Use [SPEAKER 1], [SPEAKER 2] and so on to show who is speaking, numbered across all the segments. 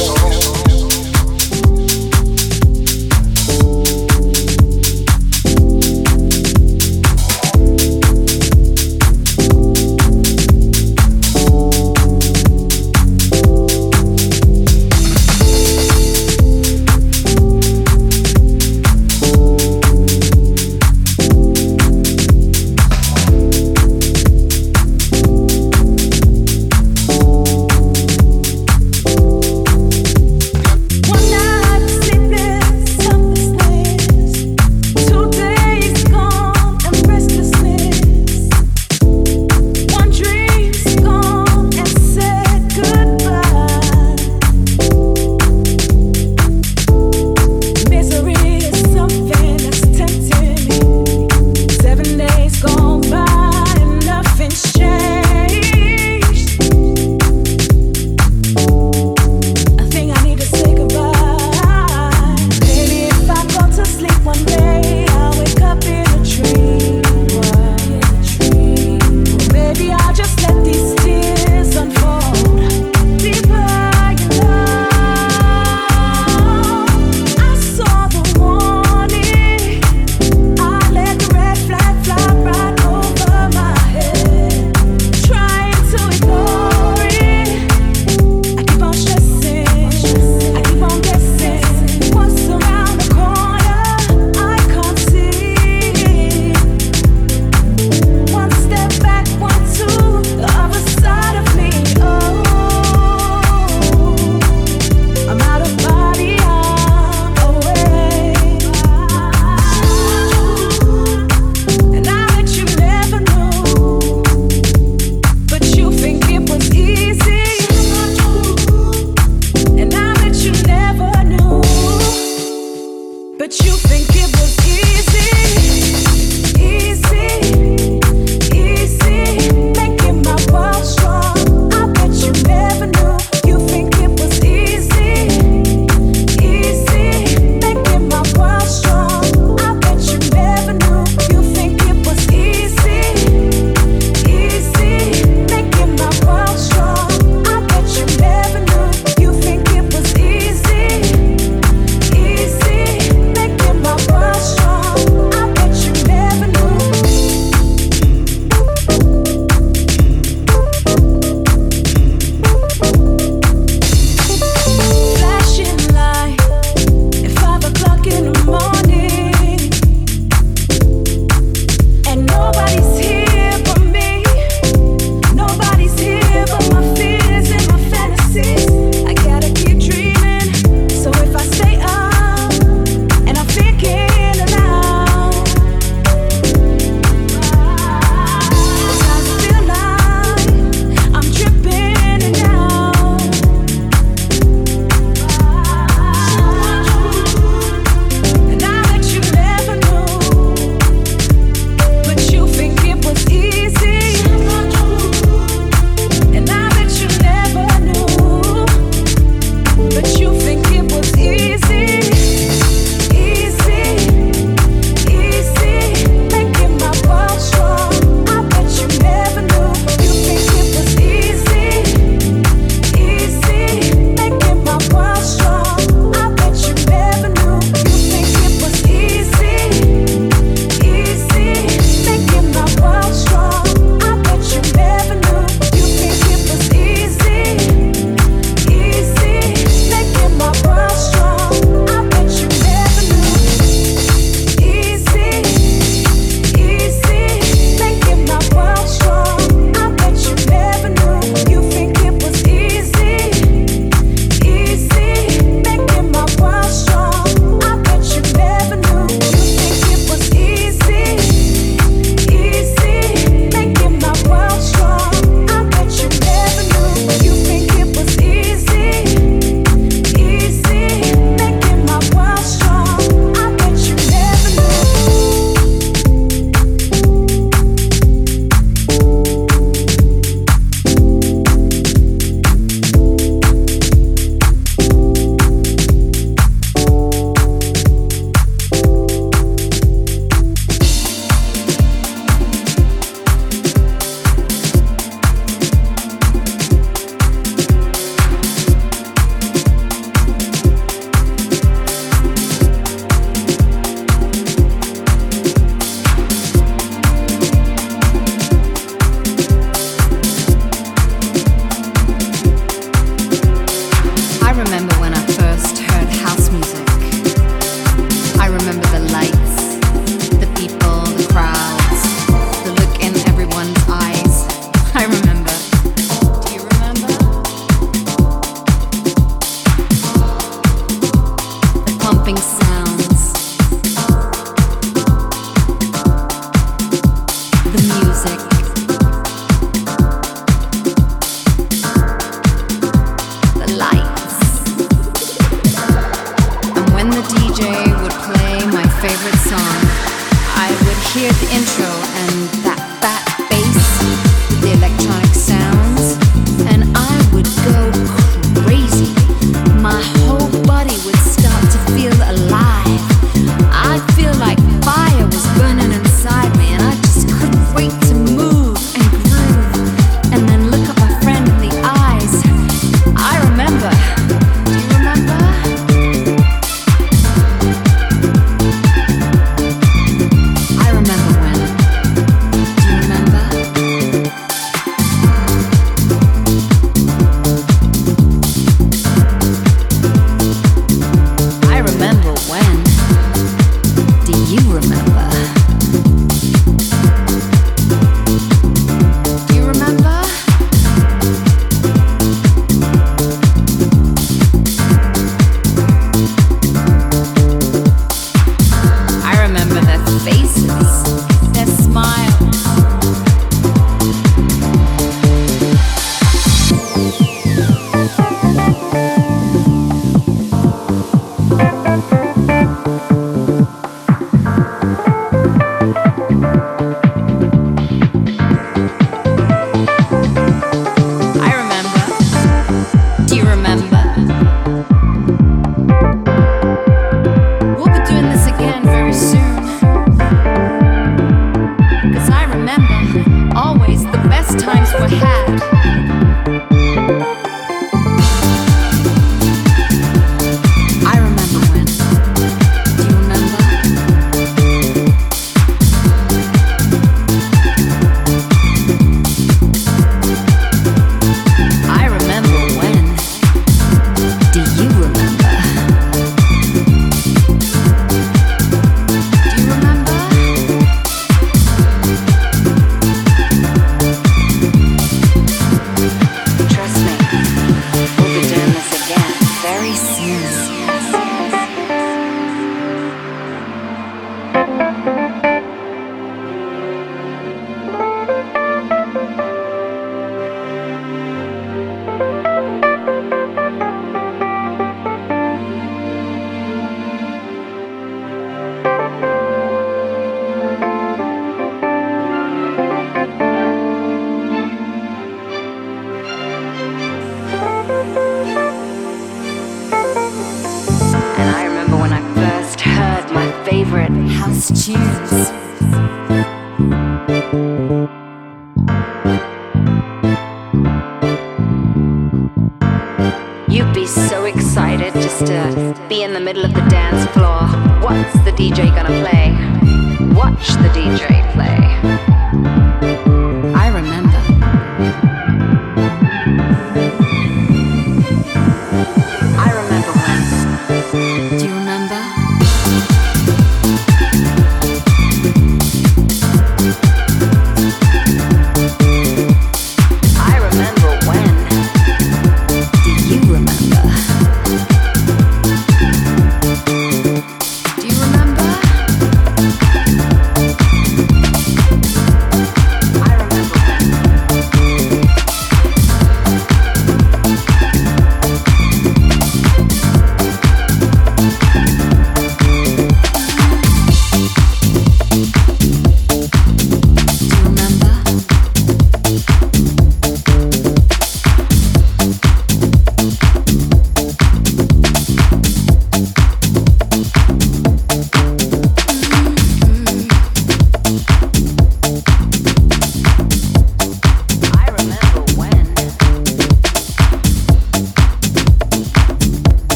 [SPEAKER 1] know.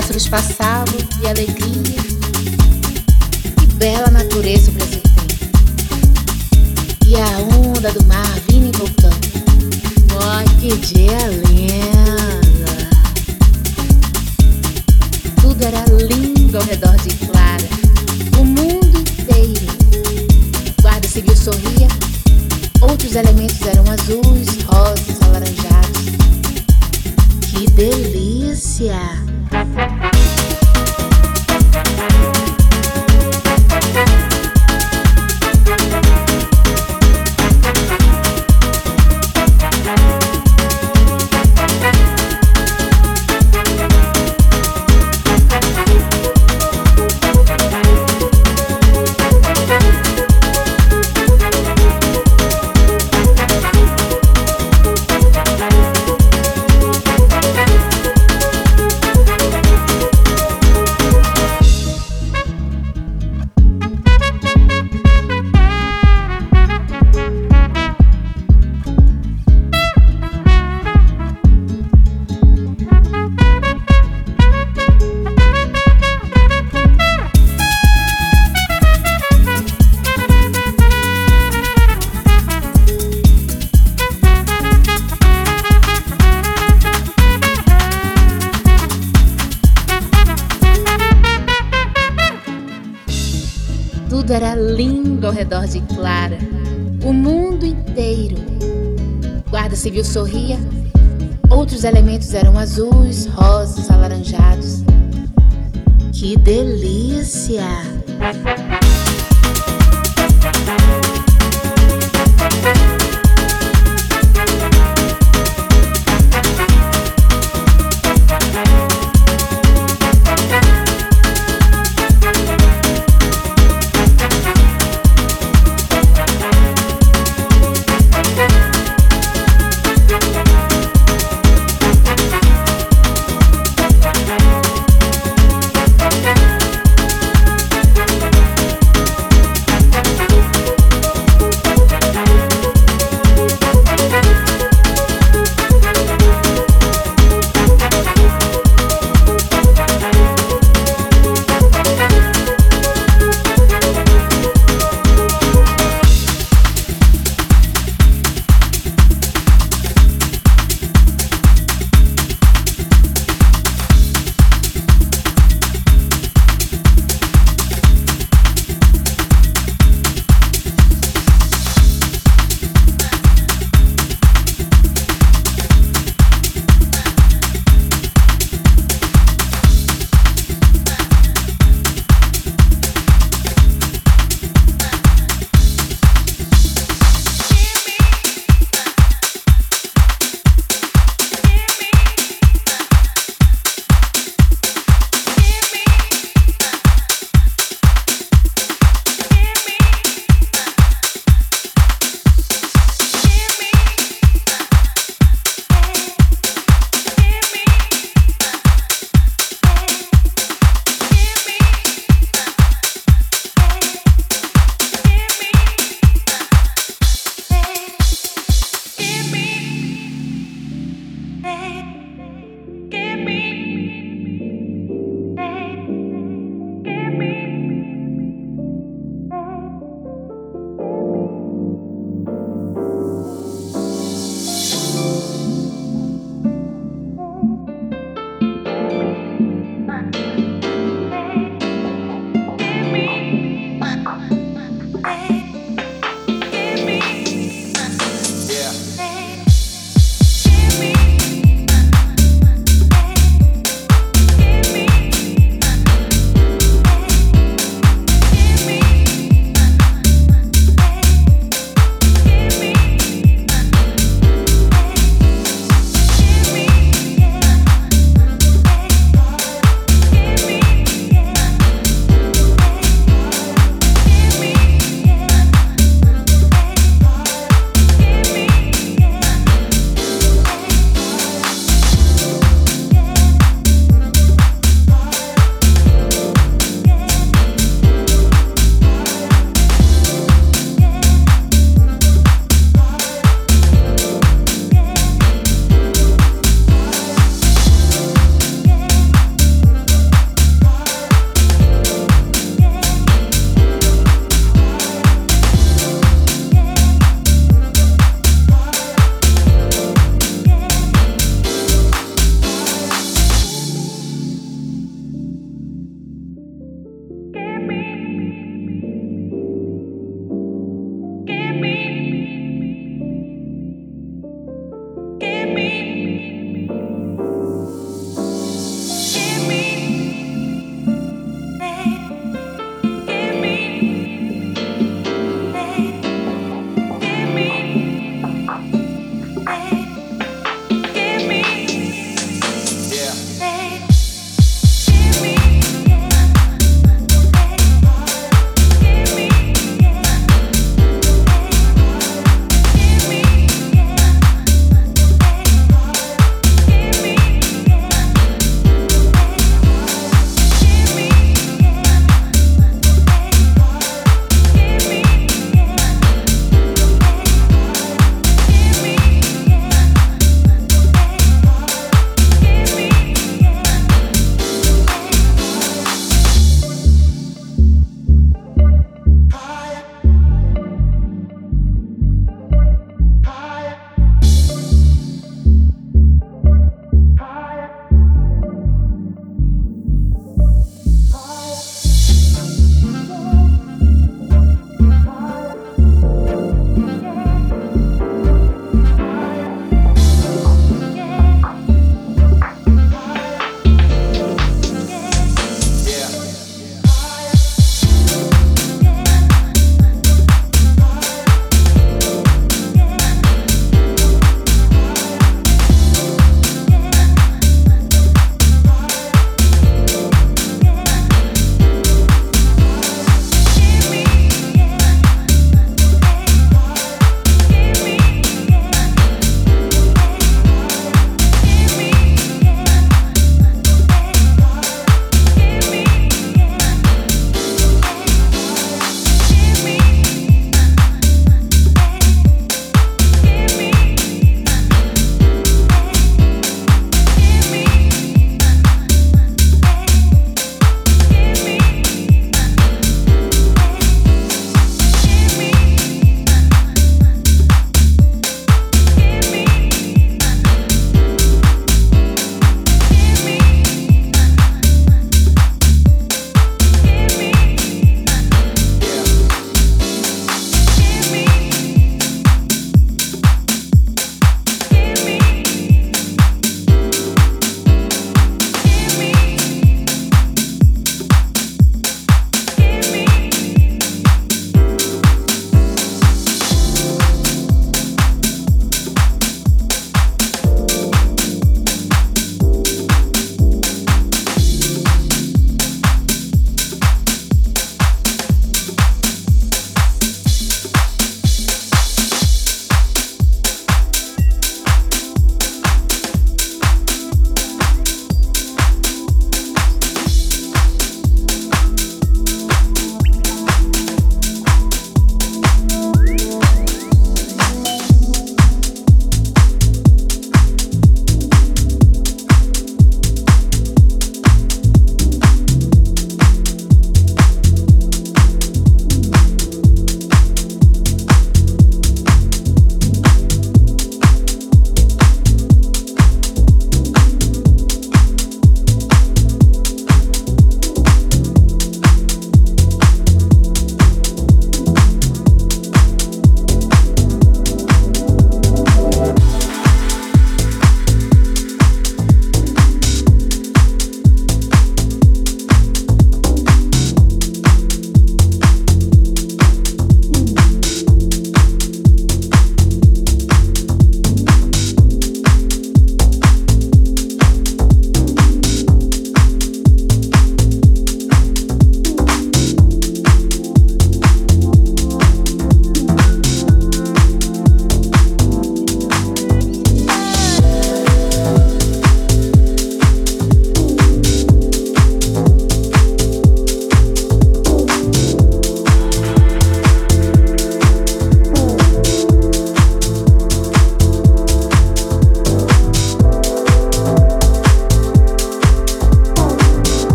[SPEAKER 2] Pássaros passavam e alegria. Que bela natureza o. E a onda do mar vindo e voltando. Oh, que dia! Tudo era lindo ao redor de Clara. O mundo inteiro. Guarda civil sorria. Outros elementos eram azuis,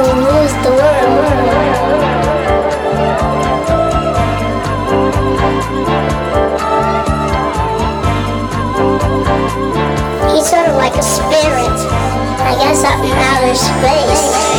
[SPEAKER 3] He's sort of like a spirit, I guess, up in outer space.